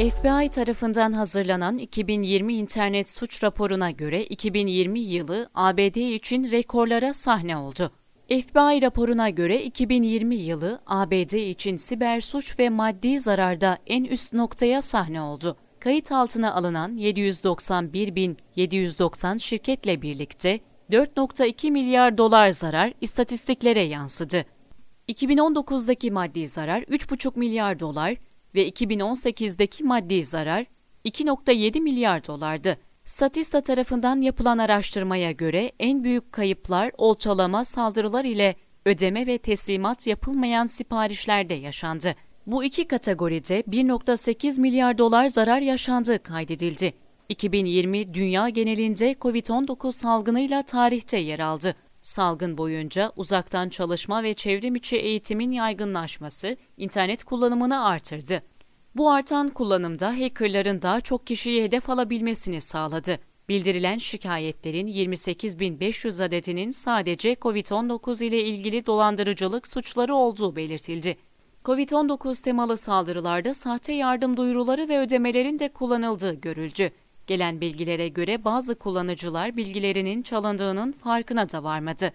FBI tarafından hazırlanan 2020 internet suç raporuna göre 2020 yılı ABD için rekorlara sahne oldu. FBI raporuna göre 2020 yılı ABD için siber suç ve maddi zararda en üst noktaya sahne oldu. Kayıt altına alınan 791.790 şirketle birlikte 4.2 milyar dolar zarar istatistiklere yansıdı. 2019'daki maddi zarar 3,5 milyar dolar, ve 2018'deki maddi zarar 2.7 milyar dolardı. Statista tarafından yapılan araştırmaya göre en büyük kayıplar olçalama saldırılar ile ödeme ve teslimat yapılmayan siparişlerde yaşandı. Bu iki kategoride 1.8 milyar dolar zarar yaşandığı kaydedildi. 2020 dünya genelinde COVID-19 salgınıyla tarihte yer aldı. Salgın boyunca uzaktan çalışma ve çevrim içi eğitimin yaygınlaşması internet kullanımını artırdı. Bu artan kullanımda hackerların daha çok kişiyi hedef alabilmesini sağladı. Bildirilen şikayetlerin 28.500 adetinin sadece COVID-19 ile ilgili dolandırıcılık suçları olduğu belirtildi. COVID-19 temalı saldırılarda sahte yardım duyuruları ve ödemelerin de kullanıldığı görüldü. Gelen bilgilere göre bazı kullanıcılar bilgilerinin çalındığının farkına da varmadı.